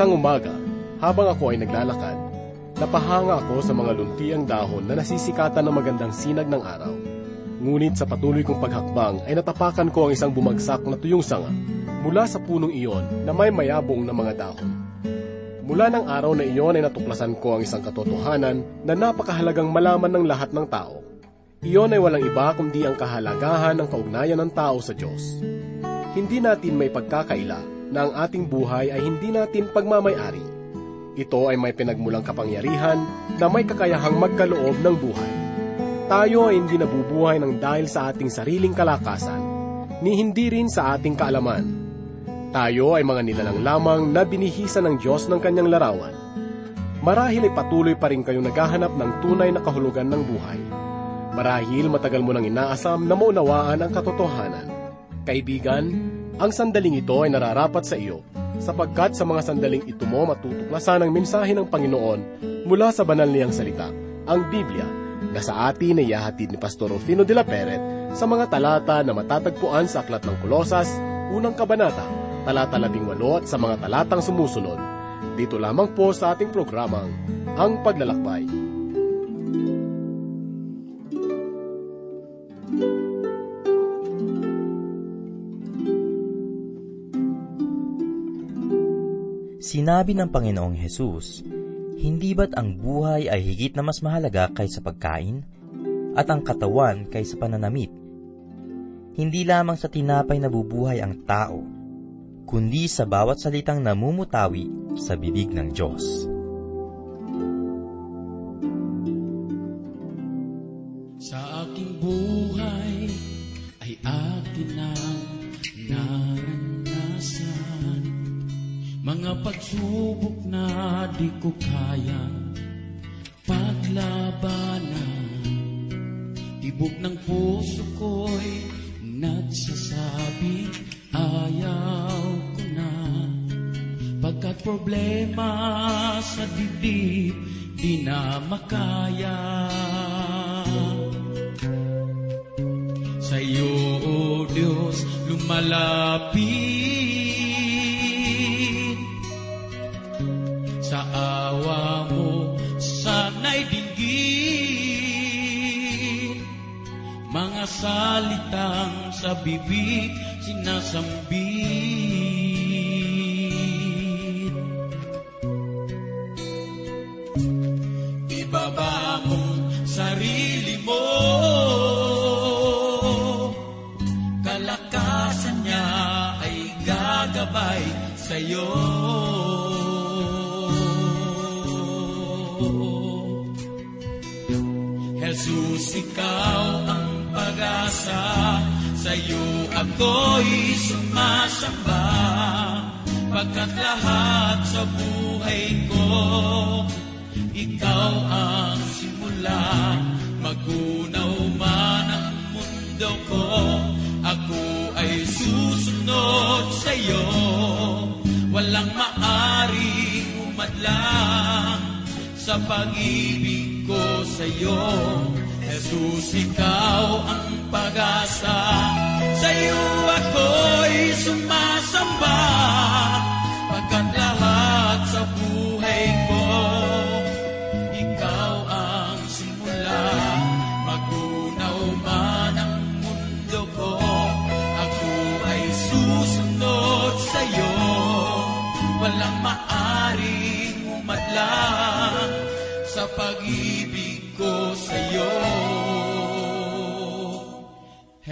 Isang umaga, habang ako ay naglalakad, napahanga ako sa mga luntiang dahon na nasisikatan ng magandang sinag ng araw. Ngunit sa patuloy kong paghakbang ay natapakan ko ang isang bumagsak na tuyong sanga mula sa punong iyon na may mayabong na mga dahon. Mula ng araw na iyon ay natuklasan ko ang isang katotohanan na napakahalagang malaman ng lahat ng tao. Iyon ay walang iba kundi ang kahalagahan ng kaugnayan ng tao sa Diyos. Hindi natin may pagkakaila na ang ating buhay ay hindi natin pagmamayari. Ito ay may pinagmulang kapangyarihan na may kakayahang magkaloob ng buhay. Tayo ay hindi nabubuhay ng dahil sa ating sariling kalakasan, ni hindi rin sa ating kaalaman. Tayo ay mga nilalang lamang na binihisan ng Diyos ng kanyang larawan. Marahil ay patuloy pa rin kayong naghahanap ng tunay na kahulugan ng buhay. Marahil matagal mo nang inaasam na maunawaan ang katotohanan. Kaibigan, ang sandaling ito ay nararapat sa iyo, sapagkat sa mga sandaling ito mo matutuklasan ang mensahe ng Panginoon mula sa banal niyang salita, ang Biblia, na sa atin ay yahatid ni Pastor Rufino de la Peret sa mga talata na matatagpuan sa Aklat ng Kolosas, unang kabanata, talata 18 at sa mga talatang sumusunod. Dito lamang po sa ating programang, Ang Paglalakbay. Sinabi ng Panginoong Hesus, Hindi ba't ang buhay ay higit na mas mahalaga kaysa pagkain? At ang katawan kaysa pananamit? Hindi lamang sa tinapay nabubuhay ang tao, kundi sa bawat salitang namumutawi sa bibig ng Diyos. Sa aking buhay ay akin ang mga pagsubok na di ko kaya paglabanan. Tibok ng puso ko'y nagsasabi ayaw ko na. Pagkat problema sa dibdib di na makaya. Sa iyo, O Diyos, lumalapit salitang sa bibig sinasambit ako'y sumasamba, pagkat lahat sa buhay ko, ikaw ang simula, magunaw man ang mundo ko, ako ay susunod sa'yo, walang maaring umadlang sa pag-ibig ko sa iyo. Jesus, ikaw ang pag-asa.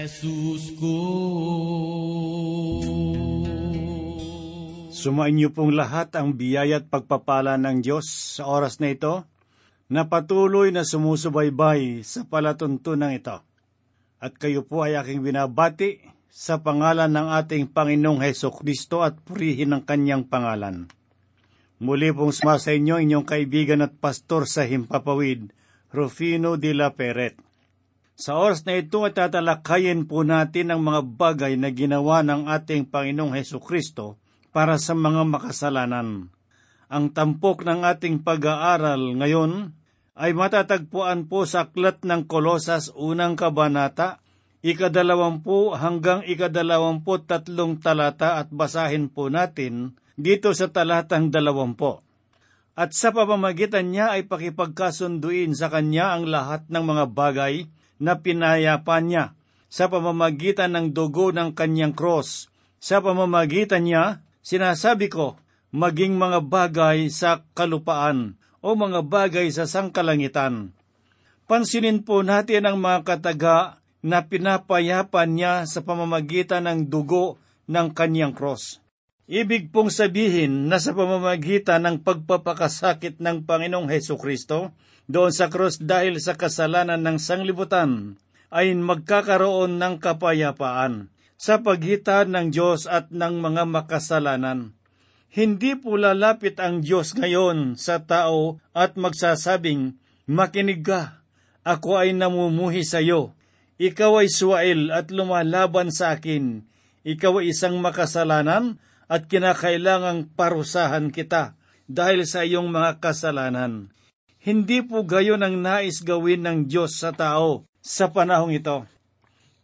Jesus ko. Sumainyo pong lahat ang biyaya at pagpapala ng Diyos sa oras na ito na patuloy na sumusubaybay sa palatuntunan ito. At kayo po ay aking binabati sa pangalan ng ating Panginoong Heso Kristo at purihin ang kanyang pangalan. Muli pong suma sa inyo inyong kaibigan at pastor sa Himpapawid, Rufino de la Peret. Sa oras na ito at tatalakayin po natin ang mga bagay na ginawa ng ating Panginoong Heso Kristo para sa mga makasalanan. Ang tampok ng ating pag-aaral ngayon ay matatagpuan po sa aklat ng Kolosas unang kabanata, ikadalawampu hanggang ikadalawampu tatlong talata at basahin po natin dito sa talatang dalawampo. At sa pamamagitan niya ay pakipagkasunduin sa kanya ang lahat ng mga bagay na pinayapan niya sa pamamagitan ng dugo ng kanyang cross. Sa pamamagitan niya, sinasabi ko, maging mga bagay sa kalupaan o mga bagay sa sangkalangitan. Pansinin po natin ang mga kataga na pinapayapan niya sa pamamagitan ng dugo ng kanyang cross. Ibig pong sabihin na sa pamamagitan ng pagpapakasakit ng Panginoong Heso Kristo, doon sa cross dahil sa kasalanan ng sanglibutan, ay magkakaroon ng kapayapaan sa pagitan ng Diyos at ng mga makasalanan. Hindi po lalapit ang Diyos ngayon sa tao at magsasabing, Makinig ka, ako ay namumuhi sa iyo. Ikaw ay suwail at lumalaban sa akin. Ikaw ay isang makasalanan at kinakailangang parusahan kita dahil sa iyong mga kasalanan. Hindi po gayon ang nais gawin ng Diyos sa tao sa panahong ito.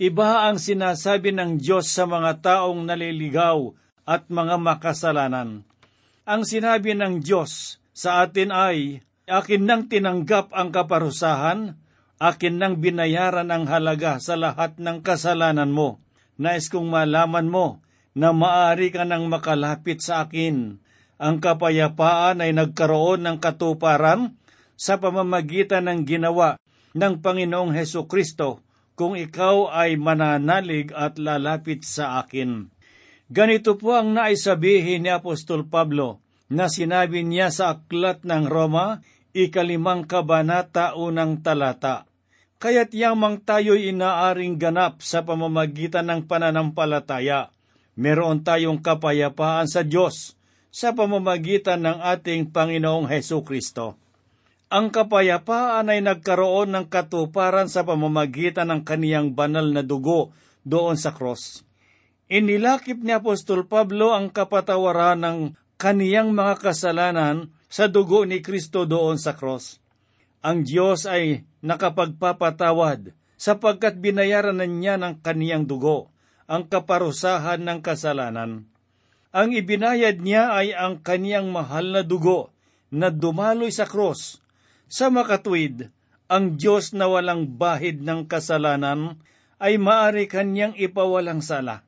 Iba ang sinasabi ng Diyos sa mga taong naliligaw at mga makasalanan. Ang sinabi ng Diyos sa atin ay, Akin nang tinanggap ang kaparusahan, akin nang binayaran ang halaga sa lahat ng kasalanan mo. Nais kong malaman mo na maaari ka nang makalapit sa akin. Ang kapayapaan ay nagkaroon ng katuparan sa pamamagitan ng ginawa ng Panginoong Heso Kristo kung ikaw ay mananalig at lalapit sa akin. Ganito po ang naisabihin ni Apostol Pablo na sinabi niya sa aklat ng Roma, ikalimang kabanata unang talata. Kaya't yamang tayo'y inaaring ganap sa pamamagitan ng pananampalataya meron tayong kapayapaan sa Diyos sa pamamagitan ng ating Panginoong Heso Kristo. Ang kapayapaan ay nagkaroon ng katuparan sa pamamagitan ng kaniyang banal na dugo doon sa cross. Inilakip ni Apostol Pablo ang kapatawaran ng kaniyang mga kasalanan sa dugo ni Kristo doon sa cross. Ang Diyos ay nakapagpapatawad sapagkat binayaran na niya ng kaniyang dugo ang kaparusahan ng kasalanan. Ang ibinayad niya ay ang kaniyang mahal na dugo na dumaloy sa krus. Sa makatwid, ang Diyos na walang bahid ng kasalanan ay maari kanyang ipawalang sala.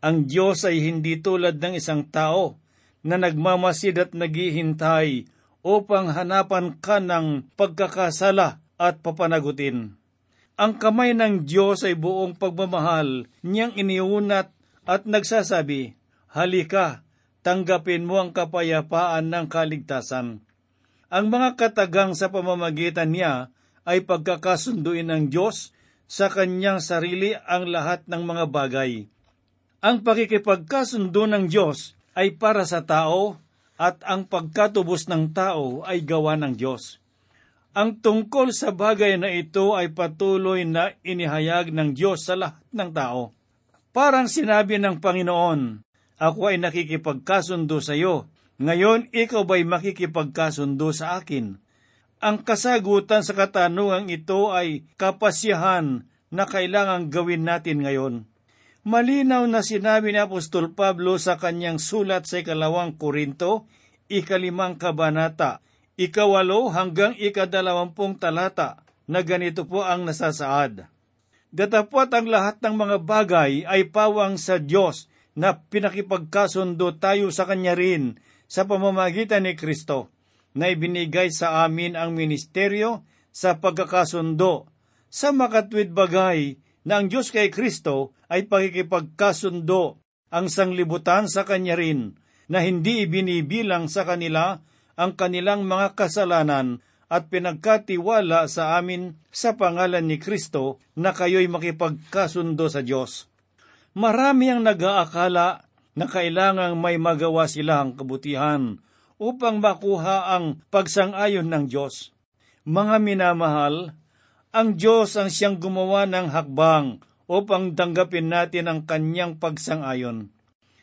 Ang Diyos ay hindi tulad ng isang tao na nagmamasid at naghihintay upang hanapan ka ng pagkakasala at papanagutin. Ang kamay ng Diyos ay buong pagmamahal niyang iniunat at nagsasabi, Halika, tanggapin mo ang kapayapaan ng kaligtasan. Ang mga katagang sa pamamagitan niya ay pagkakasunduin ng Diyos sa kanyang sarili ang lahat ng mga bagay. Ang pakikipagkasundo ng Diyos ay para sa tao at ang pagkatubos ng tao ay gawa ng Diyos. Ang tungkol sa bagay na ito ay patuloy na inihayag ng Diyos sa lahat ng tao. Parang sinabi ng Panginoon, Ako ay nakikipagkasundo sa iyo, ngayon ikaw ba'y makikipagkasundo sa akin? Ang kasagutan sa katanungang ito ay kapasyahan na kailangang gawin natin ngayon. Malinaw na sinabi ni Apostol Pablo sa kanyang sulat sa ikalawang Korinto, ikalimang kabanata, ikawalo hanggang ikadalawampung talata na ganito po ang nasasaad. Datapot ang lahat ng mga bagay ay pawang sa Diyos na pinakipagkasundo tayo sa Kanya rin sa pamamagitan ni Kristo na ibinigay sa amin ang ministeryo sa pagkakasundo sa makatwid bagay na ang Diyos kay Kristo ay pakikipagkasundo ang sanglibutan sa Kanya rin na hindi ibinibilang sa kanila ang kanilang mga kasalanan at pinagkatiwala sa amin sa pangalan ni Kristo na kayo'y makipagkasundo sa Diyos. Marami ang nag-aakala na kailangang may magawa silang kabutihan upang makuha ang pagsang-ayon ng Diyos. Mga minamahal, ang Diyos ang siyang gumawa ng hakbang upang tanggapin natin ang kanyang pagsang-ayon.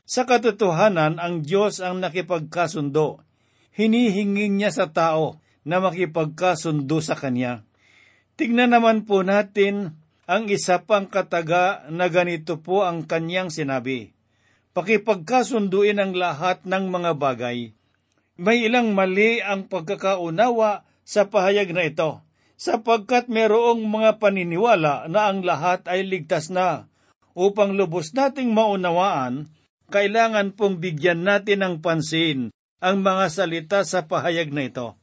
Sa katotohanan, ang Diyos ang nakipagkasundo hinihinging niya sa tao na makipagkasundo sa kanya. Tignan naman po natin ang isa pang kataga na ganito po ang kanyang sinabi. pakipagkasunduin ang lahat ng mga bagay. May ilang mali ang pagkakaunawa sa pahayag na ito, sapagkat merong mga paniniwala na ang lahat ay ligtas na. Upang lubos nating maunawaan, kailangan pong bigyan natin ng pansin ang mga salita sa pahayag na ito.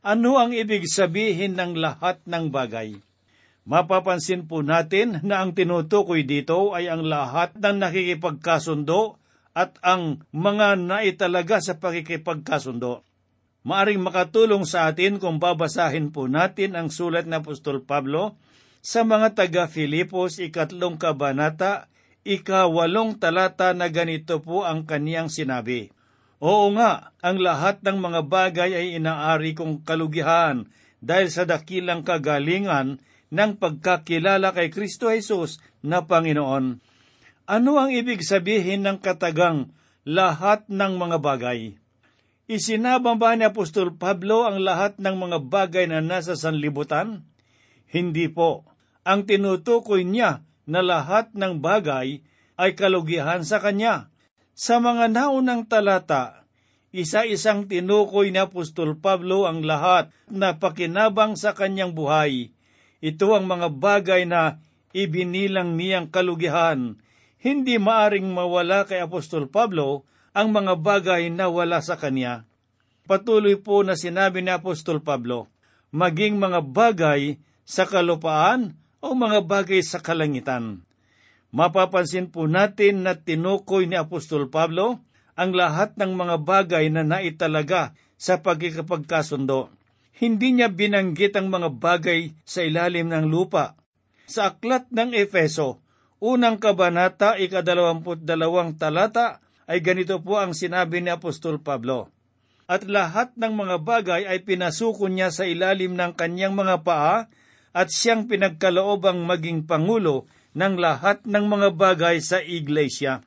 Ano ang ibig sabihin ng lahat ng bagay? Mapapansin po natin na ang tinutukoy dito ay ang lahat ng nakikipagkasundo at ang mga naitalaga sa pakikipagkasundo. Maaring makatulong sa atin kung babasahin po natin ang sulat na Apostol Pablo sa mga taga Filipos ikatlong kabanata, ikawalong talata na ganito po ang kaniyang sinabi. Oo nga, ang lahat ng mga bagay ay inaari kong kalugihan dahil sa dakilang kagalingan ng pagkakilala kay Kristo Jesus na Panginoon. Ano ang ibig sabihin ng katagang lahat ng mga bagay? Isinabang ba ni Apostol Pablo ang lahat ng mga bagay na nasa sanlibutan? Hindi po. Ang tinutukoy niya na lahat ng bagay ay kalugihan sa kanya. Sa mga naunang talata, isa-isang tinukoy ni Apostol Pablo ang lahat na pakinabang sa kanyang buhay. Ito ang mga bagay na ibinilang niyang kalugihan. Hindi maaring mawala kay Apostol Pablo ang mga bagay na wala sa kanya. Patuloy po na sinabi ni Apostol Pablo, maging mga bagay sa kalupaan o mga bagay sa kalangitan. Mapapansin po natin na tinukoy ni Apostol Pablo ang lahat ng mga bagay na naitalaga sa pagkikapagkasundo. Hindi niya binanggit ang mga bagay sa ilalim ng lupa. Sa aklat ng Efeso, unang kabanata, ikadalawamput dalawang talata, ay ganito po ang sinabi ni Apostol Pablo. At lahat ng mga bagay ay pinasuko niya sa ilalim ng kanyang mga paa at siyang pinagkaloobang maging pangulo ng lahat ng mga bagay sa iglesia.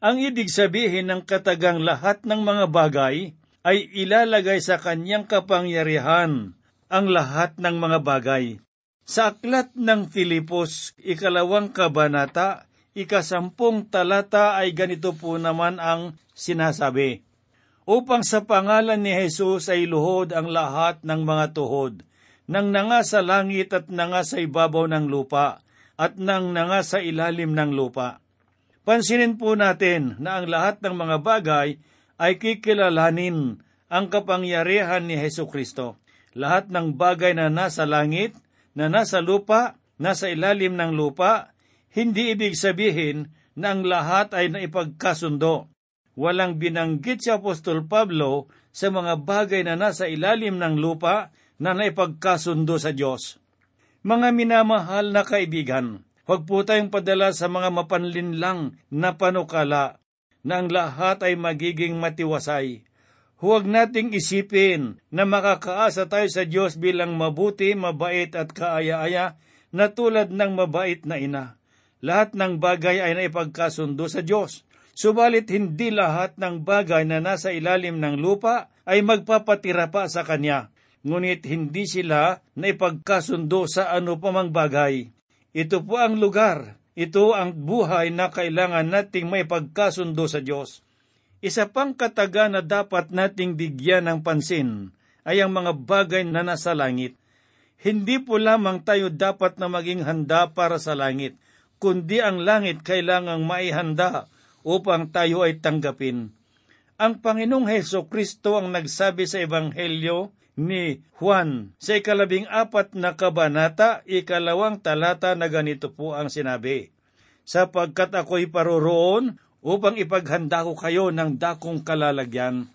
Ang ibig sabihin ng katagang lahat ng mga bagay ay ilalagay sa kanyang kapangyarihan ang lahat ng mga bagay. Sa aklat ng Filipos, ikalawang kabanata, ikasampung talata ay ganito po naman ang sinasabi. Upang sa pangalan ni Jesus ay luhod ang lahat ng mga tuhod, nang nanga sa langit at nanga sa ibabaw ng lupa, at nang nanga sa ilalim ng lupa. Pansinin po natin na ang lahat ng mga bagay ay kikilalanin ang kapangyarihan ni Heso Kristo. Lahat ng bagay na nasa langit, na nasa lupa, nasa ilalim ng lupa, hindi ibig sabihin na ang lahat ay naipagkasundo. Walang binanggit si Apostol Pablo sa mga bagay na nasa ilalim ng lupa na naipagkasundo sa Diyos. Mga minamahal na kaibigan, huwag po tayong padala sa mga mapanlinlang na panukala na ang lahat ay magiging matiwasay. Huwag nating isipin na makakaasa tayo sa Diyos bilang mabuti, mabait at kaaya-aya na tulad ng mabait na ina. Lahat ng bagay ay naipagkasundo sa Diyos. Subalit hindi lahat ng bagay na nasa ilalim ng lupa ay magpapatira pa sa Kanya ngunit hindi sila naipagkasundo sa ano pamang bagay. Ito po ang lugar, ito ang buhay na kailangan nating may pagkasundo sa Diyos. Isa pang kataga na dapat nating bigyan ng pansin ay ang mga bagay na nasa langit. Hindi po lamang tayo dapat na maging handa para sa langit, kundi ang langit kailangang maihanda upang tayo ay tanggapin. Ang Panginoong Heso Kristo ang nagsabi sa Ebanghelyo ni Juan sa ikalabing apat na kabanata, ikalawang talata na ganito po ang sinabi. Sapagkat ako'y paroroon upang ipaghanda ko kayo ng dakong kalalagyan.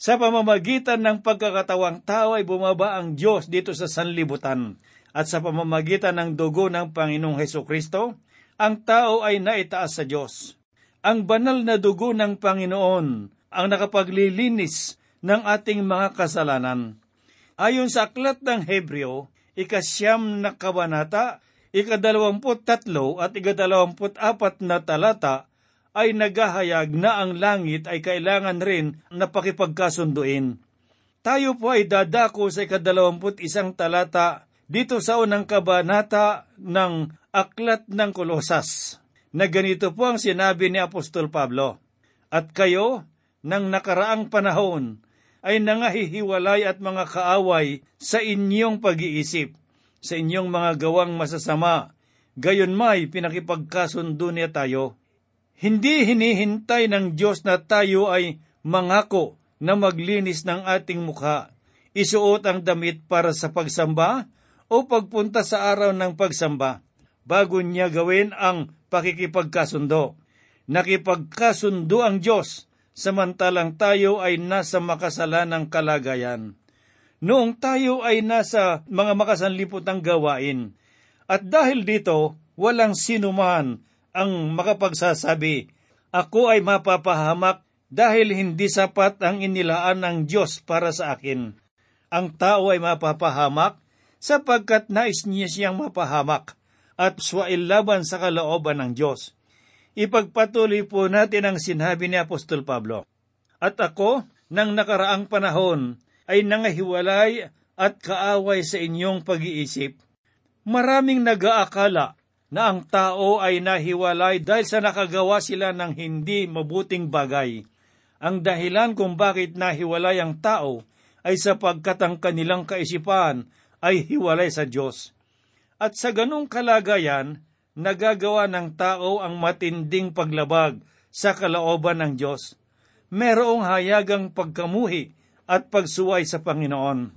Sa pamamagitan ng pagkakatawang tao ay bumaba ang Diyos dito sa sanlibutan, at sa pamamagitan ng dugo ng Panginoong Heso Kristo, ang tao ay naitaas sa Diyos. Ang banal na dugo ng Panginoon ang nakapaglilinis ng ating mga kasalanan. Ayon sa aklat ng Hebreo, ikasyam na kabanata, ikadalawamput tatlo at ikadalawamput apat na talata ay naghahayag na ang langit ay kailangan rin na pakipagkasunduin. Tayo po ay dadako sa ikadalawamput isang talata dito sa unang kabanata ng Aklat ng Kolosas, na ganito po ang sinabi ni Apostol Pablo. At kayo, ng nakaraang panahon, ay nangahihiwalay at mga kaaway sa inyong pag-iisip, sa inyong mga gawang masasama, gayon may pinakipagkasundo niya tayo. Hindi hinihintay ng Diyos na tayo ay mangako na maglinis ng ating mukha, isuot ang damit para sa pagsamba o pagpunta sa araw ng pagsamba, bago niya gawin ang pakikipagkasundo. Nakipagkasundo ang Diyos samantalang tayo ay nasa makasalanang kalagayan. Noong tayo ay nasa mga makasanlipotang gawain, at dahil dito, walang sinuman ang makapagsasabi, Ako ay mapapahamak dahil hindi sapat ang inilaan ng Diyos para sa akin. Ang tao ay mapapahamak sapagkat nais niya siyang mapahamak at swail laban sa kalooban ng Diyos ipagpatuloy po natin ang sinabi ni Apostol Pablo. At ako, nang nakaraang panahon, ay nangahiwalay at kaaway sa inyong pag-iisip. Maraming nag-aakala na ang tao ay nahiwalay dahil sa nakagawa sila ng hindi mabuting bagay. Ang dahilan kung bakit nahiwalay ang tao ay sapagkat ang kanilang kaisipan ay hiwalay sa Diyos. At sa ganong kalagayan, nagagawa ng tao ang matinding paglabag sa kalooban ng Diyos. Merong hayagang pagkamuhi at pagsuway sa Panginoon.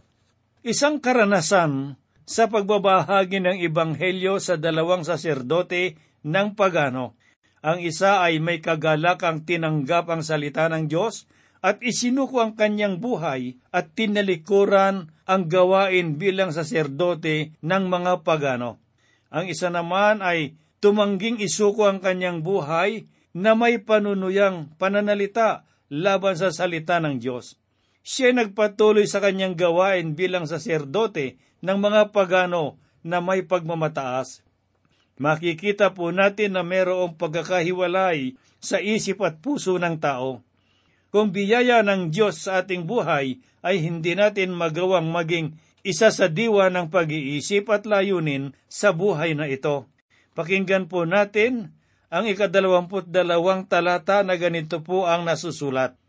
Isang karanasan sa pagbabahagi ng Ebanghelyo sa dalawang saserdote ng pagano. Ang isa ay may kagalakang tinanggap ang salita ng Diyos at isinuko ang kanyang buhay at tinalikuran ang gawain bilang saserdote ng mga pagano. Ang isa naman ay tumangging isuko ang kanyang buhay na may panunuyang pananalita laban sa salita ng Diyos. Siya nagpatuloy sa kanyang gawain bilang saserdote ng mga pagano na may pagmamataas. Makikita po natin na mayroong pagkakahiwalay sa isip at puso ng tao. Kung biyaya ng Diyos sa ating buhay ay hindi natin magawang maging isa sa diwa ng pag-iisip at layunin sa buhay na ito. Pakinggan po natin ang ikadalawamput dalawang talata na ganito po ang nasusulat.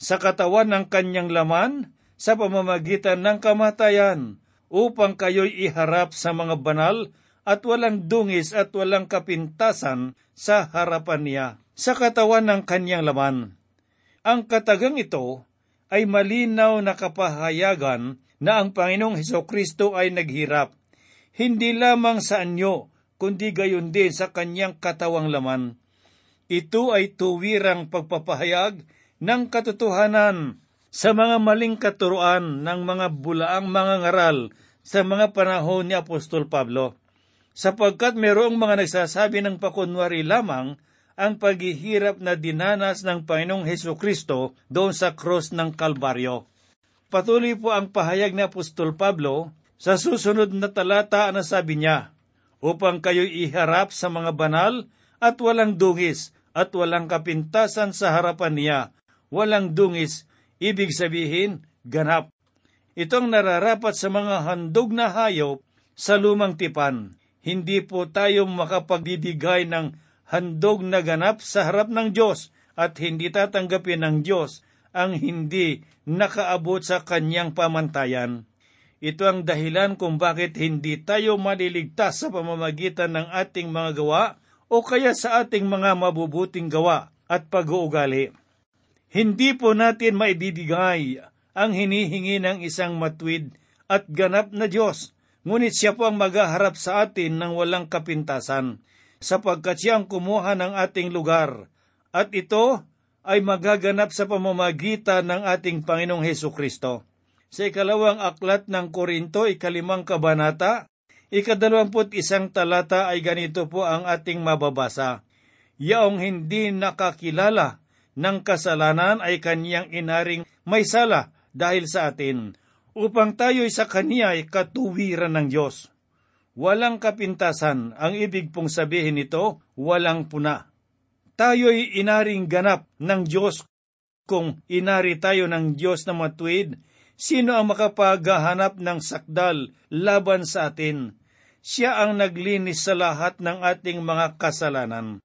Sa katawan ng kanyang laman, sa pamamagitan ng kamatayan, upang kayo'y iharap sa mga banal at walang dungis at walang kapintasan sa harapan niya, sa katawan ng kanyang laman. Ang katagang ito ay malinaw na kapahayagan na ang Panginoong Heso Kristo ay naghirap, hindi lamang sa anyo, kundi gayon din sa kanyang katawang laman. Ito ay tuwirang pagpapahayag ng katotohanan sa mga maling katuruan ng mga bulaang mga ngaral sa mga panahon ni Apostol Pablo, sapagkat mayroong mga nagsasabi ng pakunwari lamang ang paghihirap na dinanas ng Panginoong Heso Kristo doon sa cross ng Kalbaryo. Patuloy po ang pahayag ni Apostol Pablo sa susunod na talata na sabi niya, upang kayo'y iharap sa mga banal at walang dungis at walang kapintasan sa harapan niya. Walang dungis, ibig sabihin, ganap. Itong nararapat sa mga handog na hayop sa lumang tipan. Hindi po tayo makapagdidigay ng handog na ganap sa harap ng Diyos at hindi tatanggapin ng Diyos ang hindi nakaabot sa kanyang pamantayan. Ito ang dahilan kung bakit hindi tayo maliligtas sa pamamagitan ng ating mga gawa o kaya sa ating mga mabubuting gawa at pag-uugali. Hindi po natin maibibigay ang hinihingi ng isang matwid at ganap na Diyos, ngunit siya po ang maghaharap sa atin ng walang kapintasan, sapagkat siya ang kumuha ng ating lugar, at ito ay magaganap sa pamamagitan ng ating Panginoong Heso Kristo. Sa ikalawang aklat ng Korinto, ikalimang kabanata, ikadalawamput isang talata ay ganito po ang ating mababasa. Yaong hindi nakakilala ng kasalanan ay kaniyang inaring may sala dahil sa atin, upang tayo'y sa kaniya ay katuwiran ng Diyos. Walang kapintasan, ang ibig pong sabihin nito, walang puna tayo'y inaring ganap ng Diyos. Kung inari tayo ng Diyos na matuwid, sino ang makapaghahanap ng sakdal laban sa atin? Siya ang naglinis sa lahat ng ating mga kasalanan.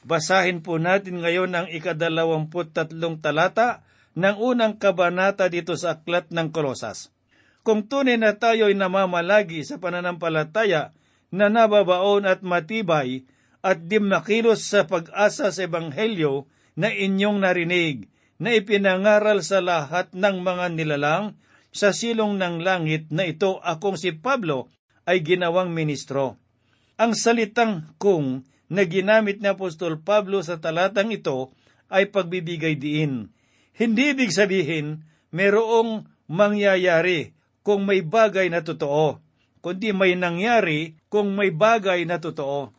Basahin po natin ngayon ang ikadalawamput tatlong talata ng unang kabanata dito sa Aklat ng Kolosas. Kung tunay na tayo ay namamalagi sa pananampalataya na nababaon at matibay at di makilos sa pag-asa sa Ebanghelyo na inyong narinig, na ipinangaral sa lahat ng mga nilalang sa silong ng langit na ito akong si Pablo ay ginawang ministro. Ang salitang kung na ginamit ni Apostol Pablo sa talatang ito ay pagbibigay diin. Hindi ibig sabihin merong mangyayari kung may bagay na totoo, kundi may nangyari kung may bagay na totoo.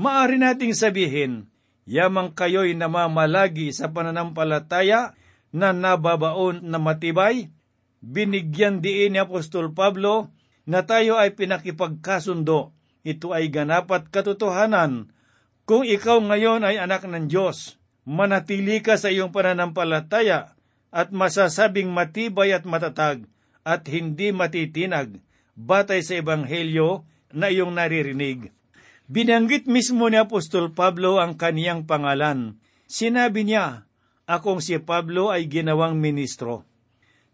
Maari nating sabihin, yamang kayo'y namamalagi sa pananampalataya na nababaon na matibay, binigyan diin ni Apostol Pablo na tayo ay pinakipagkasundo. Ito ay ganapat katotohanan. Kung ikaw ngayon ay anak ng Diyos, manatili ka sa iyong pananampalataya at masasabing matibay at matatag at hindi matitinag batay sa Ebanghelyo na iyong naririnig. Binanggit mismo ni Apostol Pablo ang kaniyang pangalan. Sinabi niya, akong si Pablo ay ginawang ministro.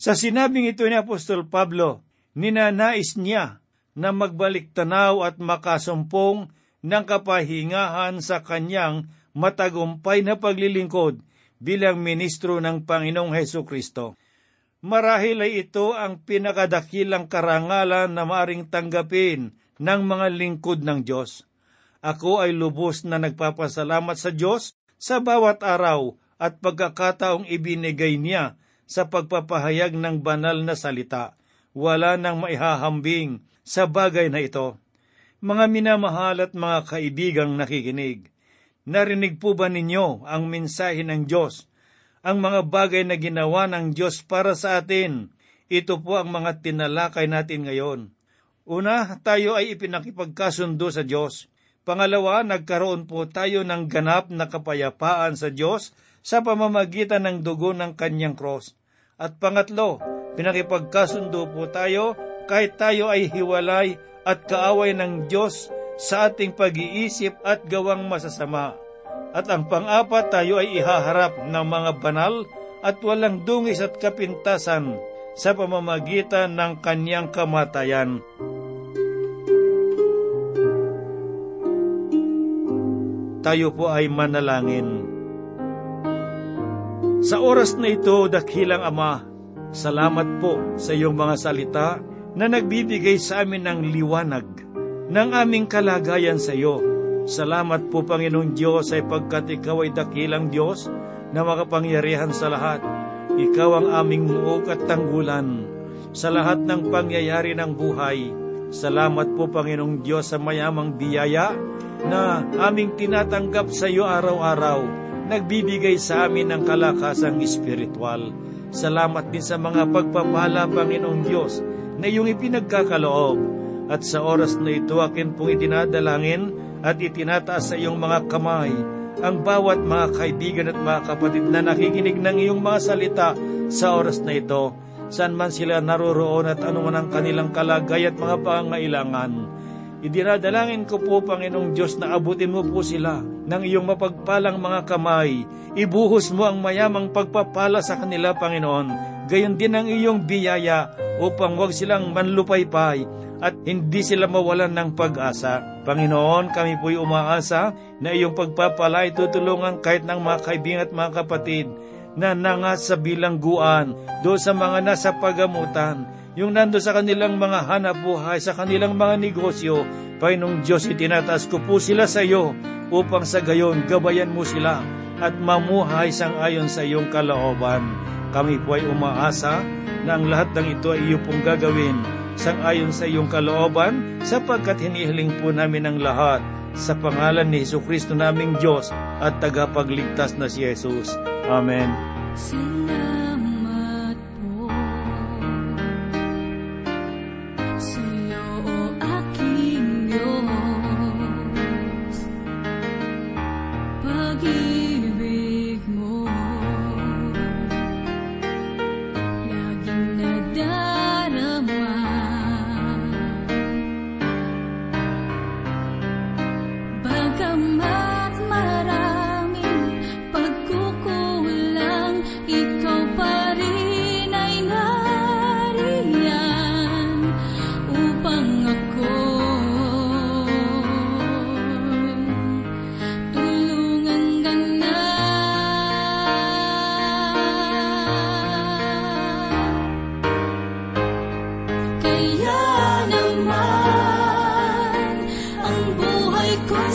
Sa sinabing ito ni Apostol Pablo, ninanais niya na magbalik tanaw at makasumpong ng kapahingahan sa kanyang matagumpay na paglilingkod bilang ministro ng Panginoong Heso Kristo. Marahil ay ito ang pinakadakilang karangalan na maaring tanggapin ng mga lingkod ng Diyos. Ako ay lubos na nagpapasalamat sa Diyos sa bawat araw at pagkakataong ibinigay niya sa pagpapahayag ng banal na salita. Wala nang maihahambing sa bagay na ito. Mga minamahal at mga kaibigang nakikinig, narinig po ba ninyo ang mensahe ng Diyos ang mga bagay na ginawa ng Diyos para sa atin. Ito po ang mga tinalakay natin ngayon. Una, tayo ay ipinakipagkasundo sa Diyos. Pangalawa, nagkaroon po tayo ng ganap na kapayapaan sa Diyos sa pamamagitan ng dugo ng kanyang cross. At pangatlo, pinakipagkasundo po tayo kahit tayo ay hiwalay at kaaway ng Diyos sa ating pag-iisip at gawang masasama. At ang pang-apat tayo ay ihaharap ng mga banal at walang dungis at kapintasan sa pamamagitan ng kanyang kamatayan. Tayo po ay manalangin. Sa oras na ito, dakilang Ama, salamat po sa iyong mga salita na nagbibigay sa amin ng liwanag ng aming kalagayan sa iyo Salamat po Panginoong Diyos ay pagkat Ikaw ay dakilang Diyos na makapangyarihan sa lahat. Ikaw ang aming muog at tanggulan sa lahat ng pangyayari ng buhay. Salamat po Panginoong Diyos sa mayamang biyaya na aming tinatanggap sa iyo araw-araw, nagbibigay sa amin ng kalakasang espiritual. Salamat din sa mga pagpapala, Panginoong Diyos, na iyong ipinagkakaloob. At sa oras na ito, akin pong itinadalangin at itinataas sa iyong mga kamay ang bawat mga kaibigan at mga kapatid na nakikinig ng iyong mga salita sa oras na ito, saan man sila naroroon at ano man ang kanilang kalagay at mga pangailangan. Idinadalangin ko po, Panginoong Diyos, na abutin mo po sila ng iyong mapagpalang mga kamay. Ibuhos mo ang mayamang pagpapala sa kanila, Panginoon. Gayon din ang iyong biyaya upang huwag silang manlupaypay at hindi sila mawalan ng pag-asa. Panginoon, kami po'y umaasa na iyong pagpapala ay tutulungan kahit ng mga kaibigan at mga kapatid na nangas sa bilangguan, do sa mga nasa pagamutan, yung nando sa kanilang mga hanap buhay, sa kanilang mga negosyo, Panginoong Diyos, itinataas ko po sila sa iyo upang sa gayon gabayan mo sila at mamuhay sang ayon sa iyong kalooban. Kami po ay umaasa na ang lahat ng ito ay iyo pong gagawin sangayon sa iyong kalooban, sapagkat hinihiling po namin ang lahat sa pangalan ni Heso Kristo naming Diyos at tagapagligtas na si Jesus. Amen. Salamat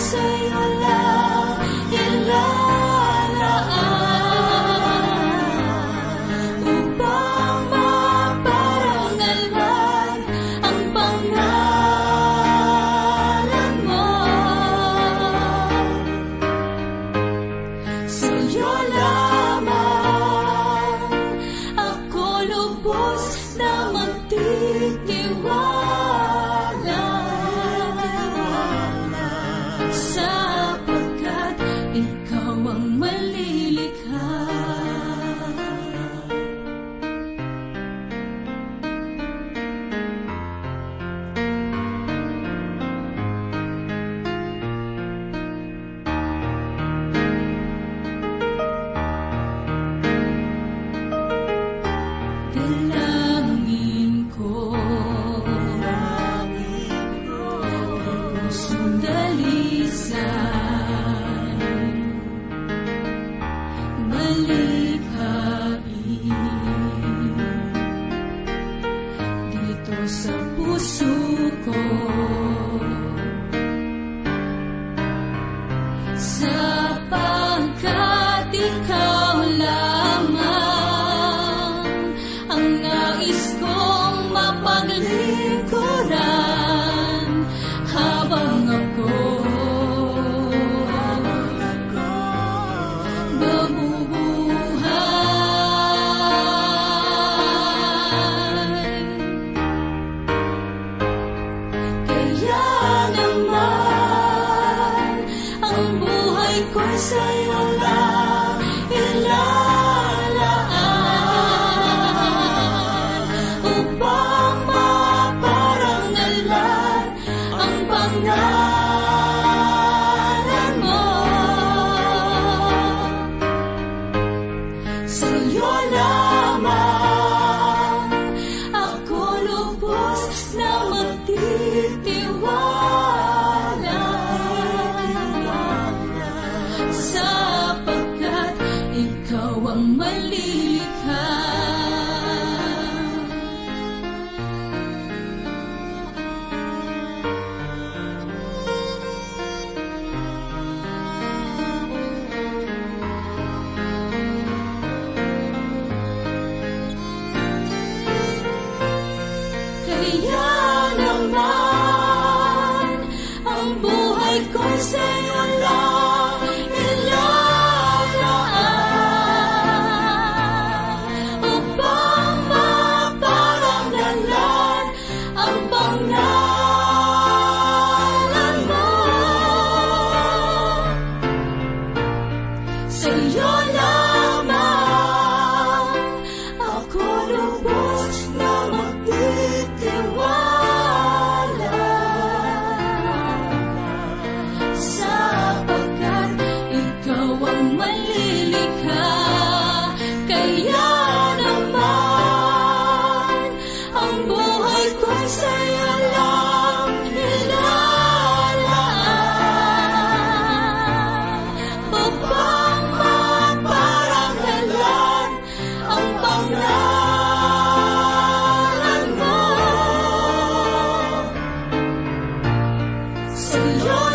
sa'yo Sa'yo lamang